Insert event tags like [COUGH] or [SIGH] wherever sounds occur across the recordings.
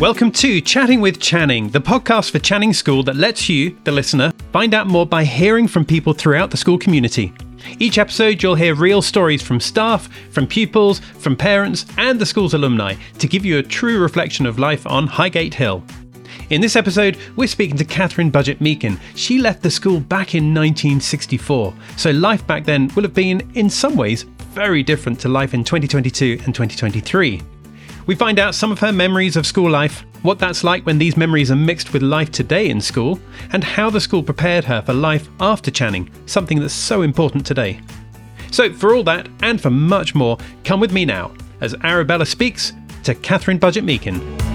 Welcome to Chatting with Channing, the podcast for Channing School that lets you, the listener, find out more by hearing from people throughout the school community. Each episode, you'll hear real stories from staff, from pupils, from parents, and the school's alumni to give you a true reflection of life on Highgate Hill. In this episode, we're speaking to Catherine Budgett Meakin. She left the school back in 1964, so life back then will have been, in some ways, very different to life in 2022 and 2023. We find out some of her memories of school life, what that's like when these memories are mixed with life today in school, and how the school prepared her for life after Channing, something that's so important today. So, for all that and for much more, come with me now as Arabella speaks to Catherine Budgett Meakin.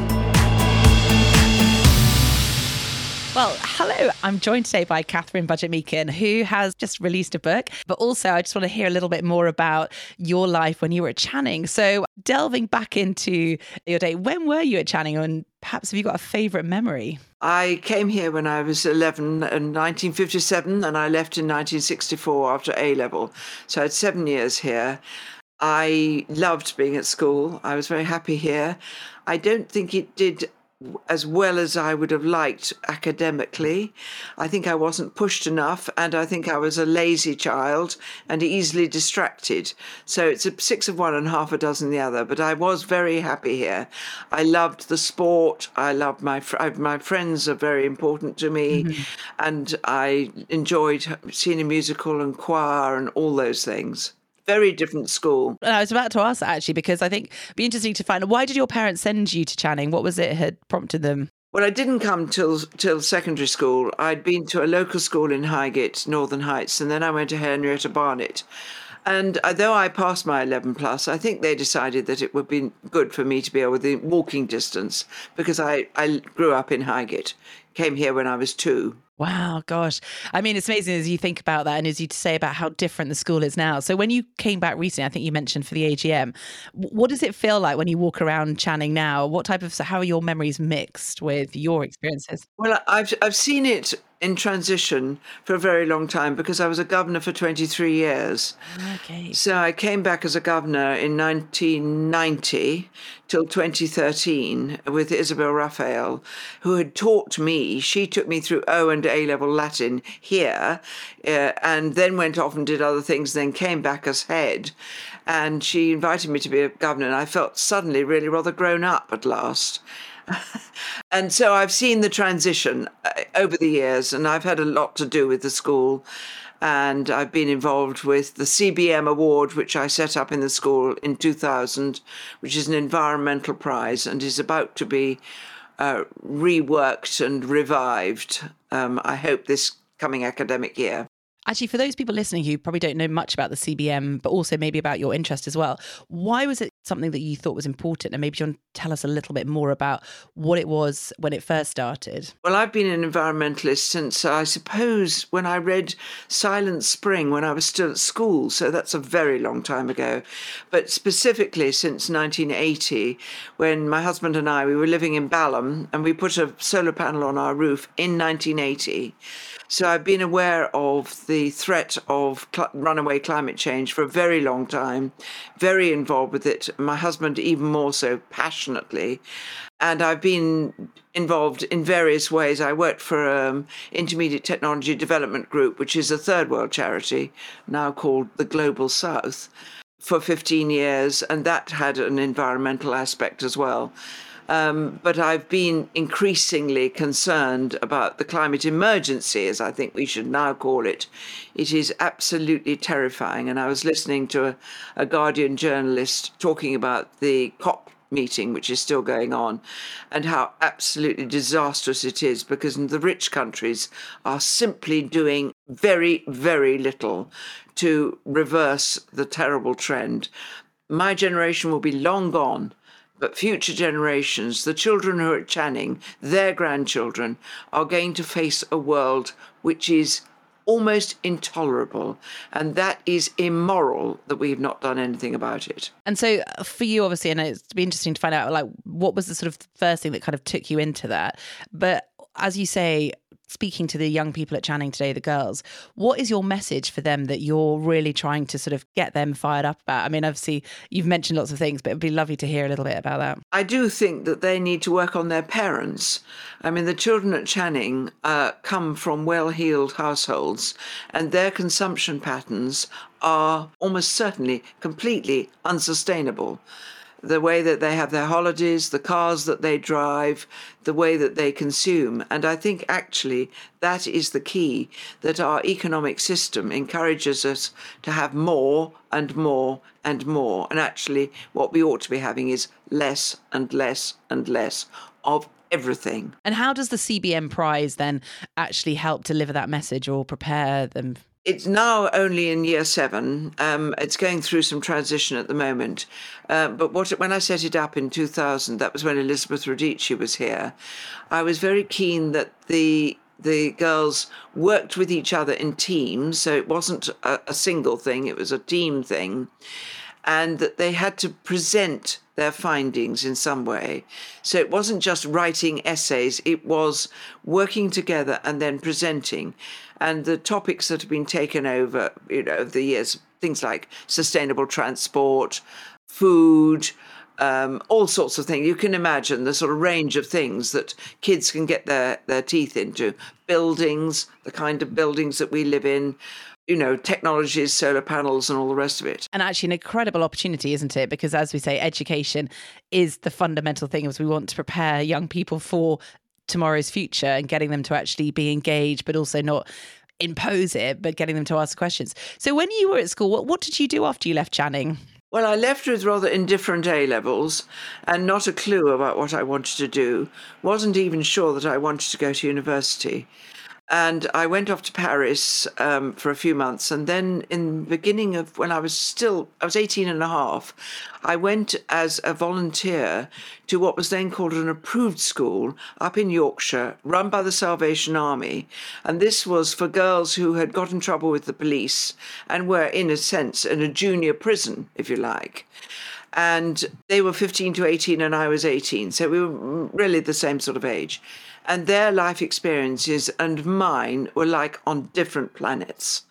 Well, hello. I'm joined today by Catherine Budgett Meakin, who has just released a book. But also, I just want to hear a little bit more about your life when you were at Channing. So, delving back into your day, when were you at Channing? And perhaps have you got a favourite memory? I came here when I was 11 in 1957 and I left in 1964 after A level. So I had seven years here. I loved being at school. I was very happy here. I don't think it did as well as I would have liked academically. I think I wasn't pushed enough, and I think I was a lazy child and easily distracted. So it's a six of one and half a dozen the other. But I was very happy here. I loved the sport. I loved my my friends are very important to me, mm-hmm. and I enjoyed seeing a musical and choir and all those things very different school. And I was about to ask that actually because I think it'd be interesting to find out why did your parents send you to Channing? What was it had prompted them? Well, I didn't come till till secondary school. I'd been to a local school in Highgate, Northern Heights, and then I went to Henrietta Barnett. And uh, though I passed my 11 plus, I think they decided that it would be good for me to be able within walking distance because I, I grew up in Highgate, came here when I was two. Wow, gosh. I mean, it's amazing as you think about that and as you say about how different the school is now. So, when you came back recently, I think you mentioned for the AGM, what does it feel like when you walk around Channing now? What type of, how are your memories mixed with your experiences? Well, I've, I've seen it in transition for a very long time because I was a governor for 23 years. Okay. So I came back as a governor in 1990 till 2013 with Isabel Raphael, who had taught me. She took me through O and A level Latin here, uh, and then went off and did other things, then came back as head. And she invited me to be a governor, and I felt suddenly really rather grown up at last. And so I've seen the transition uh, over the years, and I've had a lot to do with the school. And I've been involved with the CBM Award, which I set up in the school in 2000, which is an environmental prize and is about to be uh, reworked and revived, um, I hope, this coming academic year. Actually, for those people listening who probably don't know much about the CBM, but also maybe about your interest as well, why was it something that you thought was important? And maybe you want to tell us a little bit more about what it was when it first started. Well, I've been an environmentalist since, I suppose, when I read Silent Spring when I was still at school. So that's a very long time ago. But specifically since 1980, when my husband and I, we were living in Balham and we put a solar panel on our roof in 1980. So I've been aware of the threat of cl- runaway climate change for a very long time, very involved with it. My husband, even more so, passionately. And I've been involved in various ways. I worked for um, Intermediate Technology Development Group, which is a third world charity now called the Global South, for 15 years, and that had an environmental aspect as well. Um, but I've been increasingly concerned about the climate emergency, as I think we should now call it. It is absolutely terrifying. And I was listening to a, a Guardian journalist talking about the COP meeting, which is still going on, and how absolutely disastrous it is because the rich countries are simply doing very, very little to reverse the terrible trend. My generation will be long gone but future generations, the children who are at Channing, their grandchildren, are going to face a world which is almost intolerable and that is immoral that we've not done anything about it. And so uh, for you obviously and it's be interesting to find out like what was the sort of first thing that kind of took you into that? But as you say speaking to the young people at Channing today, the girls, what is your message for them that you're really trying to sort of get them fired up about? I mean, obviously, you've mentioned lots of things, but it'd be lovely to hear a little bit about that. I do think that they need to work on their parents. I mean, the children at Channing uh, come from well heeled households, and their consumption patterns are almost certainly completely unsustainable the way that they have their holidays, the cars that they drive, the way that they consume. And I think actually that is the key that our economic system encourages us to have more and more and more. And actually, what we ought to be having is less and less and less of everything. And how does the CBM prize then actually help deliver that message or prepare them? It's now only in year seven. Um, it's going through some transition at the moment. Uh, but what, when I set it up in 2000, that was when Elizabeth Radice was here. I was very keen that the the girls worked with each other in teams, so it wasn't a, a single thing; it was a team thing, and that they had to present their findings in some way. So it wasn't just writing essays, it was working together and then presenting. And the topics that have been taken over, you know, the years, things like sustainable transport, food, um, all sorts of things. You can imagine the sort of range of things that kids can get their, their teeth into. Buildings, the kind of buildings that we live in, you know, technologies, solar panels, and all the rest of it. And actually, an incredible opportunity, isn't it? Because as we say, education is the fundamental thing as we want to prepare young people for tomorrow's future and getting them to actually be engaged, but also not impose it, but getting them to ask questions. So, when you were at school, what, what did you do after you left Channing? Well, I left with rather indifferent A levels and not a clue about what I wanted to do. Wasn't even sure that I wanted to go to university. And I went off to Paris um, for a few months. And then, in the beginning of when I was still, I was 18 and a half, I went as a volunteer to what was then called an approved school up in Yorkshire, run by the Salvation Army. And this was for girls who had got in trouble with the police and were, in a sense, in a junior prison, if you like and they were 15 to 18 and I was 18 so we were really the same sort of age and their life experiences and mine were like on different planets.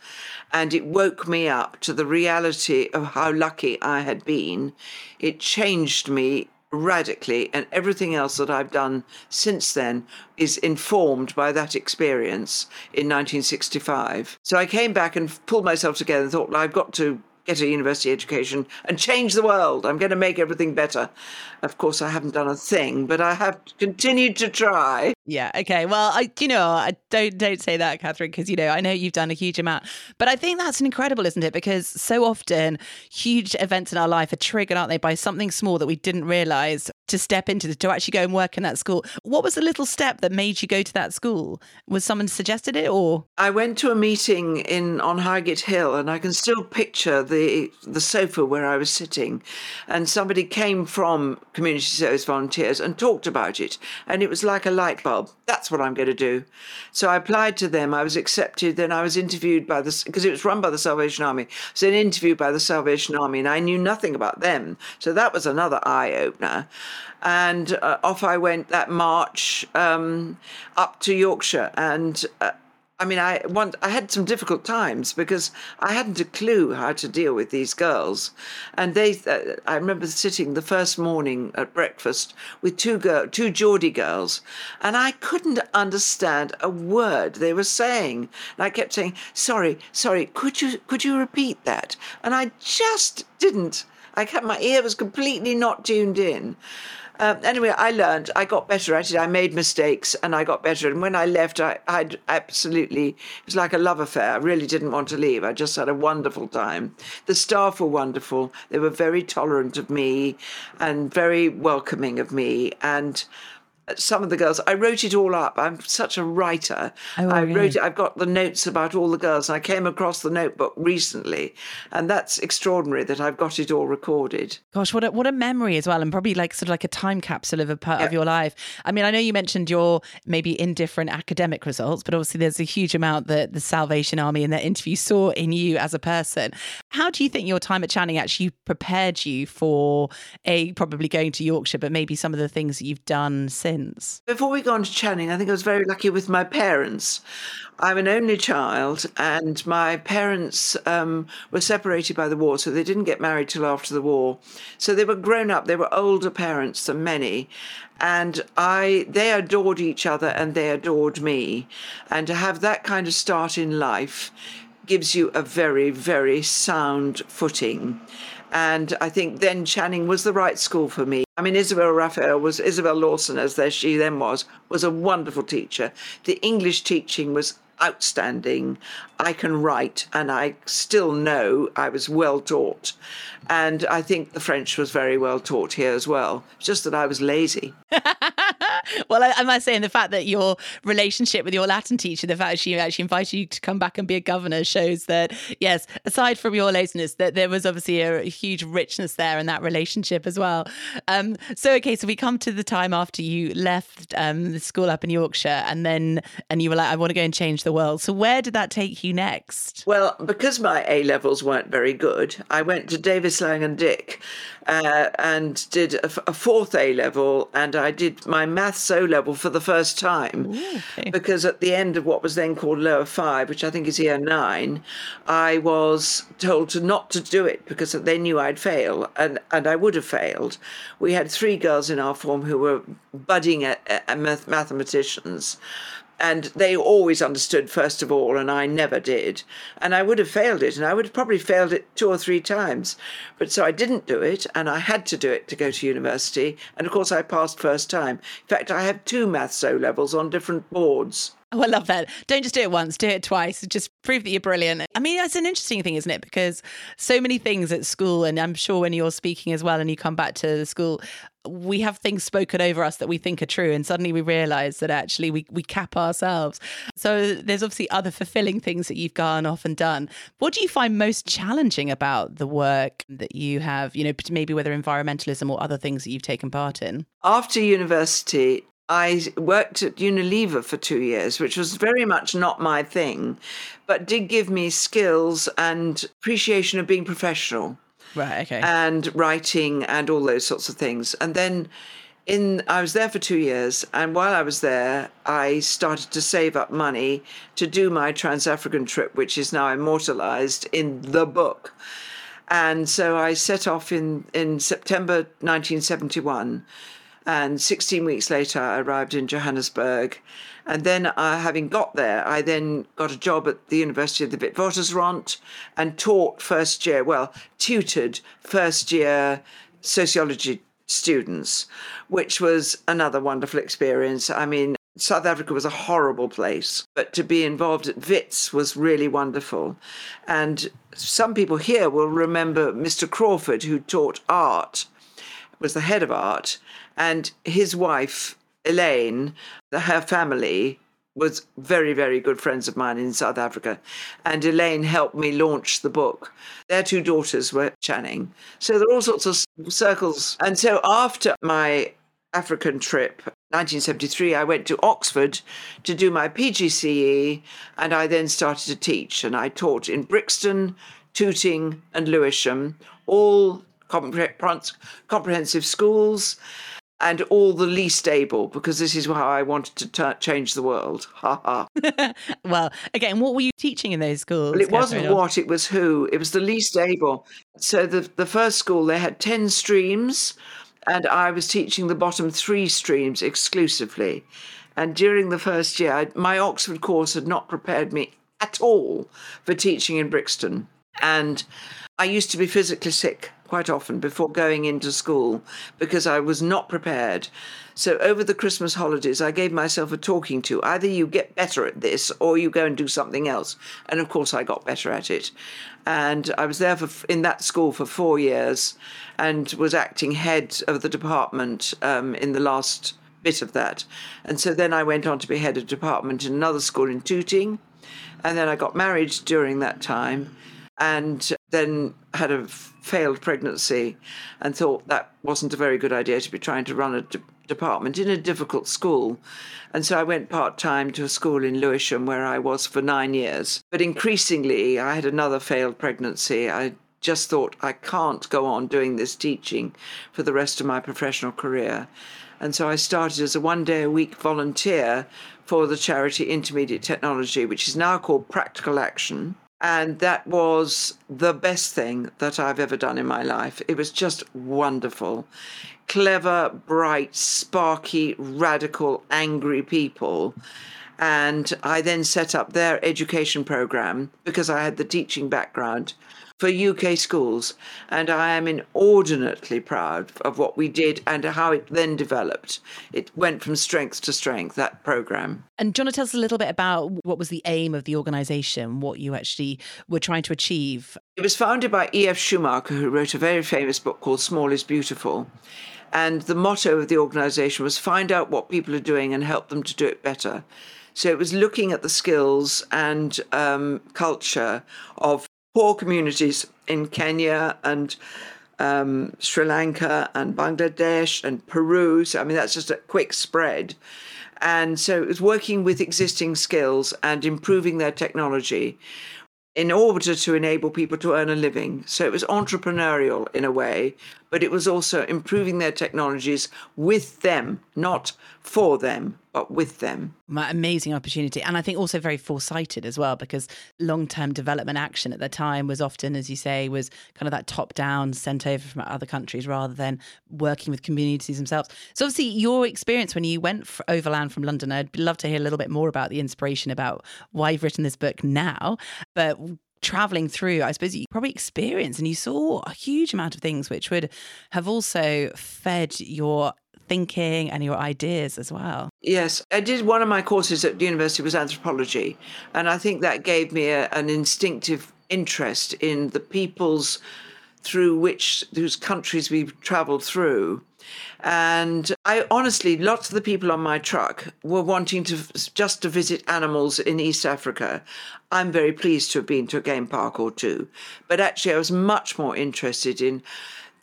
And it woke me up to the reality of how lucky I had been. It changed me radically, and everything else that I've done since then is informed by that experience in 1965. So I came back and pulled myself together and thought, well, I've got to get a university education and change the world. I'm going to make everything better. Of course, I haven't done a thing, but I have continued to try. Yeah. Okay. Well, I, you know, I don't don't say that, Catherine, because you know I know you've done a huge amount, but I think that's incredible, isn't it? Because so often huge events in our life are triggered, aren't they, by something small that we didn't realize to step into, to actually go and work in that school. What was the little step that made you go to that school? Was someone suggested it, or I went to a meeting in on Highgate Hill, and I can still picture the the sofa where I was sitting, and somebody came from community service volunteers and talked about it, and it was like a light bulb. That's what I'm going to do. So I applied to them. I was accepted. Then I was interviewed by the because it was run by the Salvation Army. So an interview by the Salvation Army, and I knew nothing about them. So that was another eye opener. And uh, off I went that march um, up to Yorkshire, and uh, I mean, I want, I had some difficult times because I hadn't a clue how to deal with these girls, and they. Uh, I remember sitting the first morning at breakfast with two girl, two Geordie girls, and I couldn't understand a word they were saying. And I kept saying, "Sorry, sorry, could you could you repeat that?" And I just didn't. I kept my ear was completely not tuned in. Um, anyway, I learned, I got better at it. I made mistakes and I got better. And when I left, I had absolutely, it was like a love affair. I really didn't want to leave. I just had a wonderful time. The staff were wonderful. They were very tolerant of me and very welcoming of me. And some of the girls. I wrote it all up. I'm such a writer. Oh, I really? wrote it. I've got the notes about all the girls, and I came across the notebook recently, and that's extraordinary that I've got it all recorded. Gosh, what a, what a memory as well, and probably like sort of like a time capsule of a part yeah. of your life. I mean, I know you mentioned your maybe indifferent academic results, but obviously there's a huge amount that the Salvation Army in their interview saw in you as a person. How do you think your time at Channing actually prepared you for a probably going to Yorkshire, but maybe some of the things that you've done since? Since? Before we go on to Channing, I think I was very lucky with my parents. I'm an only child, and my parents um, were separated by the war, so they didn't get married till after the war. So they were grown up. They were older parents than many, and I they adored each other and they adored me, and to have that kind of start in life gives you a very very sound footing. And I think then Channing was the right school for me. I mean, Isabel Raphael was Isabel Lawson, as there she then was, was a wonderful teacher. The English teaching was outstanding. I can write, and I still know I was well taught. And I think the French was very well taught here as well. just that I was lazy. [LAUGHS] [LAUGHS] well, I, I, must say, and the fact that your relationship with your Latin teacher, the fact she actually invited you to come back and be a governor, shows that yes, aside from your laziness, that there was obviously a, a huge richness there in that relationship as well. Um, so okay, so we come to the time after you left um, the school up in Yorkshire, and then and you were like, I want to go and change the world. So where did that take you next? Well, because my A levels weren't very good, I went to Davies Laing and Dick uh, and did a, a fourth A level, and I did my maths O level for the first time. Ooh, okay. Because at the end of what was then called lower five, which I think is year nine, I was told to not to do it because they knew I'd fail, and, and I would have failed. We had three girls in our form who were budding mathematicians and they always understood first of all and i never did and i would have failed it and i would have probably failed it two or three times but so i didn't do it and i had to do it to go to university and of course i passed first time in fact i have two maths o levels on different boards Oh, I love that. Don't just do it once, do it twice. Just prove that you're brilliant. I mean, that's an interesting thing, isn't it? Because so many things at school, and I'm sure when you're speaking as well and you come back to the school, we have things spoken over us that we think are true. And suddenly we realize that actually we, we cap ourselves. So there's obviously other fulfilling things that you've gone off and done. What do you find most challenging about the work that you have, you know, maybe whether environmentalism or other things that you've taken part in? After university, I worked at Unilever for two years, which was very much not my thing, but did give me skills and appreciation of being professional. Right, okay. And writing and all those sorts of things. And then in I was there for 2 years and while I was there I started to save up money to do my Trans-African trip which is now immortalized in the book. And so I set off in in September 1971 and 16 weeks later, I arrived in Johannesburg. And then, uh, having got there, I then got a job at the University of the Witwatersrand and taught first year, well, tutored first year sociology students, which was another wonderful experience. I mean, South Africa was a horrible place, but to be involved at WITS was really wonderful. And some people here will remember Mr. Crawford, who taught art, was the head of art, and his wife, Elaine, her family was very, very good friends of mine in South Africa. And Elaine helped me launch the book. Their two daughters were Channing. So there are all sorts of circles. And so after my African trip, 1973, I went to Oxford to do my PGCE, and I then started to teach. And I taught in Brixton, Tooting, and Lewisham, all comprehensive schools and all the least able because this is how I wanted to t- change the world. Ha ha. [LAUGHS] well, again, what were you teaching in those schools? Well, it wasn't what, it was who. It was the least able. So the the first school they had 10 streams and I was teaching the bottom 3 streams exclusively. And during the first year, I, my Oxford course had not prepared me at all for teaching in Brixton. And I used to be physically sick quite often before going into school because I was not prepared. So over the Christmas holidays, I gave myself a talking to. Either you get better at this or you go and do something else. And of course, I got better at it. And I was there for, in that school for four years and was acting head of the department um, in the last bit of that. And so then I went on to be head of department in another school in Tooting. And then I got married during that time and then had a failed pregnancy and thought that wasn't a very good idea to be trying to run a de- department in a difficult school. And so I went part time to a school in Lewisham where I was for nine years. But increasingly, I had another failed pregnancy. I just thought, I can't go on doing this teaching for the rest of my professional career. And so I started as a one day a week volunteer for the charity Intermediate Technology, which is now called Practical Action. And that was the best thing that I've ever done in my life. It was just wonderful. Clever, bright, sparky, radical, angry people. And I then set up their education program because I had the teaching background for UK schools. And I am inordinately proud of what we did and how it then developed. It went from strength to strength, that program. And do you want to tell us a little bit about what was the aim of the organization, what you actually were trying to achieve? It was founded by E.F. Schumacher, who wrote a very famous book called Small is Beautiful. And the motto of the organization was find out what people are doing and help them to do it better. So it was looking at the skills and um, culture of poor communities in Kenya and um, Sri Lanka and Bangladesh and Peru. So, I mean, that's just a quick spread. And so it was working with existing skills and improving their technology in order to enable people to earn a living. So it was entrepreneurial in a way, but it was also improving their technologies with them, not for them, but with them. Amazing opportunity. And I think also very foresighted as well, because long term development action at the time was often, as you say, was kind of that top down sent over from other countries rather than working with communities themselves. So, obviously, your experience when you went overland from London, I'd love to hear a little bit more about the inspiration about why you've written this book now. But traveling through, I suppose you probably experienced and you saw a huge amount of things which would have also fed your thinking and your ideas as well. Yes, I did one of my courses at the university was anthropology, and I think that gave me a, an instinctive interest in the peoples through which whose countries we've traveled through. And I honestly, lots of the people on my truck were wanting to just to visit animals in East Africa. I'm very pleased to have been to a game park or two, but actually, I was much more interested in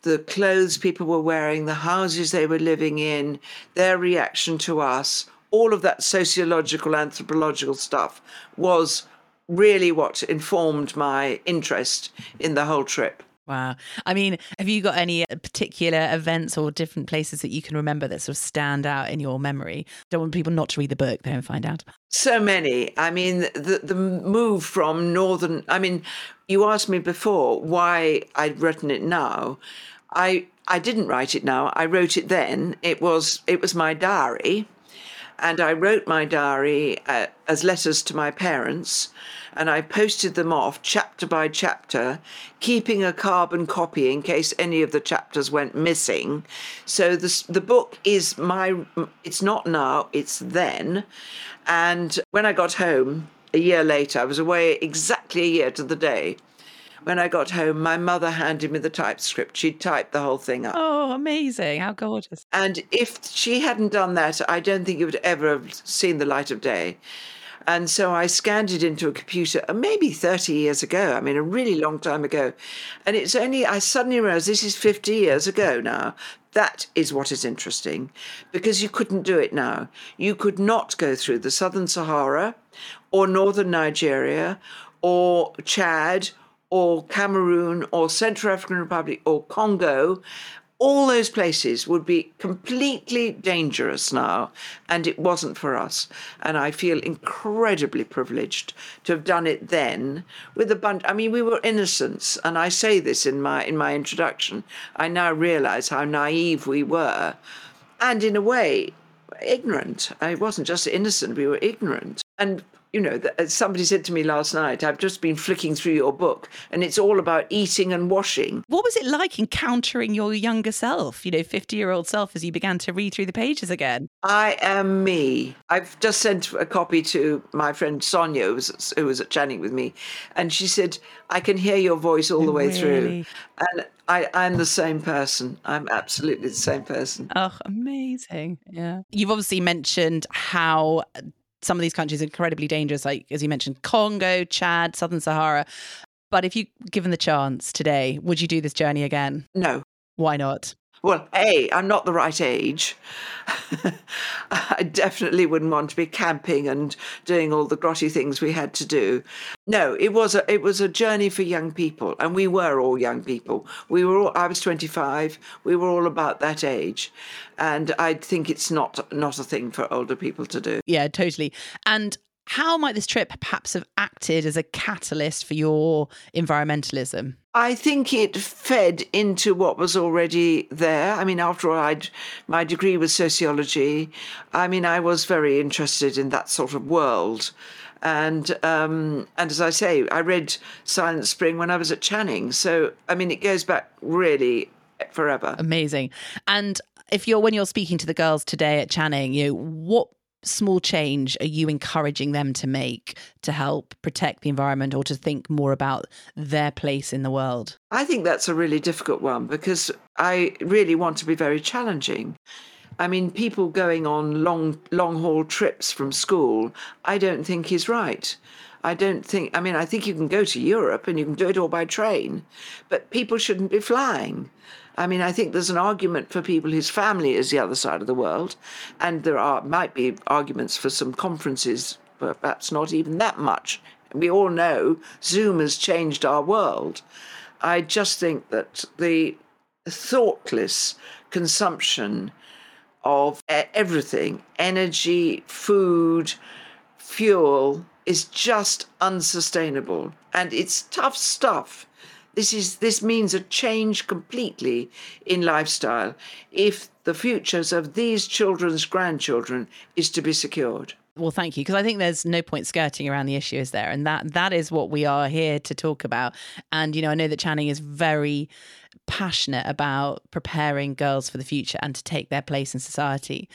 the clothes people were wearing, the houses they were living in, their reaction to us, all of that sociological, anthropological stuff was really what informed my interest in the whole trip. Wow. I mean, have you got any uh, particular events or different places that you can remember that sort of stand out in your memory? Don't want people not to read the book there and find out. So many. I mean, the, the move from Northern, I mean, you asked me before why I'd written it now. I I didn't write it now. I wrote it then. It was it was my diary, and I wrote my diary uh, as letters to my parents, and I posted them off chapter by chapter, keeping a carbon copy in case any of the chapters went missing. So the the book is my. It's not now. It's then, and when I got home a year later, I was away exactly a year to the day when I got home, my mother handed me the typescript. She'd typed the whole thing up. Oh, amazing. How gorgeous. And if she hadn't done that, I don't think it would ever have seen the light of day. And so I scanned it into a computer uh, maybe 30 years ago. I mean, a really long time ago. And it's only, I suddenly realized this is 50 years ago now. That is what is interesting because you couldn't do it now. You could not go through the southern Sahara or northern Nigeria or Chad or Cameroon or Central African Republic or Congo, all those places would be completely dangerous now, and it wasn't for us. And I feel incredibly privileged to have done it then with a bunch. I mean, we were innocents, and I say this in my in my introduction. I now realise how naive we were, and in a way, ignorant. I wasn't just innocent; we were ignorant. And you know, uh, somebody said to me last night, I've just been flicking through your book and it's all about eating and washing. What was it like encountering your younger self, you know, 50 year old self as you began to read through the pages again? I am me. I've just sent a copy to my friend Sonia, who was, who was chatting with me, and she said, I can hear your voice all the way really? through. And I, I'm the same person. I'm absolutely the same person. Oh, amazing. Yeah. You've obviously mentioned how some of these countries are incredibly dangerous, like as you mentioned, Congo, Chad, Southern Sahara. But if you given the chance today, would you do this journey again? No. Why not? Well, A, I'm not the right age. [LAUGHS] I definitely wouldn't want to be camping and doing all the grotty things we had to do. No, it was a it was a journey for young people, and we were all young people. We were all. I was 25. We were all about that age, and I think it's not not a thing for older people to do. Yeah, totally. And how might this trip perhaps have acted as a catalyst for your environmentalism? I think it fed into what was already there. I mean, after all, I'd, my degree was sociology. I mean, I was very interested in that sort of world. And um, and as I say, I read Silent Spring when I was at Channing. So I mean, it goes back really forever. Amazing. And if you're when you're speaking to the girls today at Channing, you know, what small change are you encouraging them to make to help protect the environment or to think more about their place in the world? I think that's a really difficult one because I really want to be very challenging. I mean, people going on long long haul trips from school, I don't think is right. I don't think, I mean, I think you can go to Europe and you can do it all by train, but people shouldn't be flying. I mean, I think there's an argument for people whose family is the other side of the world, and there are might be arguments for some conferences, but perhaps not even that much. We all know Zoom has changed our world. I just think that the thoughtless consumption of everything energy, food, fuel is just unsustainable. And it's tough stuff. This is this means a change completely in lifestyle if the futures of these children's grandchildren is to be secured. Well, thank you, because I think there's no point skirting around the issue, is there? And that that is what we are here to talk about. And you know, I know that Channing is very passionate about preparing girls for the future and to take their place in society.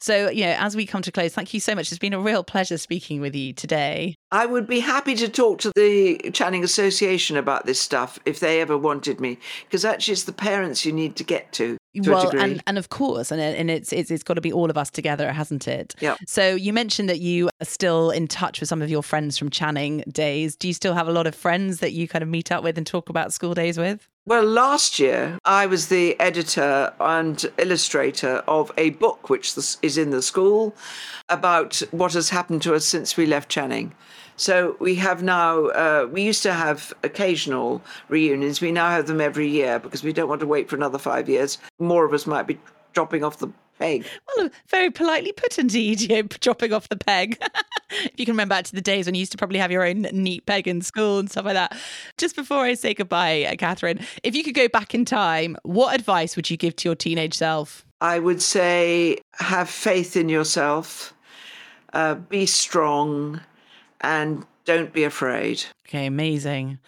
So, you know, as we come to close, thank you so much. It's been a real pleasure speaking with you today. I would be happy to talk to the Channing Association about this stuff if they ever wanted me, because actually it's the parents you need to get to. to well, and, and of course, and and it's, it's it's got to be all of us together, hasn't it? Yeah. So you mentioned that you are still in touch with some of your friends from Channing days. Do you still have a lot of friends that you kind of meet up with and talk about school days with? Well, last year I was the editor and illustrator of a book which is in the school about what has happened to us since we left Channing. So we have now, uh, we used to have occasional reunions. We now have them every year because we don't want to wait for another five years. More of us might be dropping off the peg. Well, very politely put indeed, you know, dropping off the peg. [LAUGHS] if you can remember back to the days when you used to probably have your own neat peg in school and stuff like that. Just before I say goodbye, uh, Catherine, if you could go back in time, what advice would you give to your teenage self? I would say have faith in yourself, uh, be strong, and don't be afraid. Okay, amazing.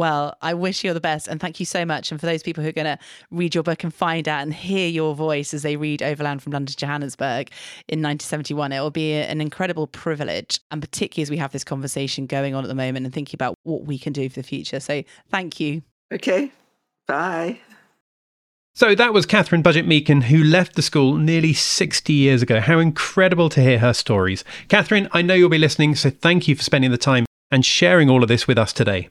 Well, I wish you all the best and thank you so much. And for those people who are going to read your book and find out and hear your voice as they read Overland from London to Johannesburg in 1971, it will be an incredible privilege. And particularly as we have this conversation going on at the moment and thinking about what we can do for the future. So thank you. Okay. Bye. So that was Catherine Budgett Meakin, who left the school nearly 60 years ago. How incredible to hear her stories. Catherine, I know you'll be listening, so thank you for spending the time and sharing all of this with us today.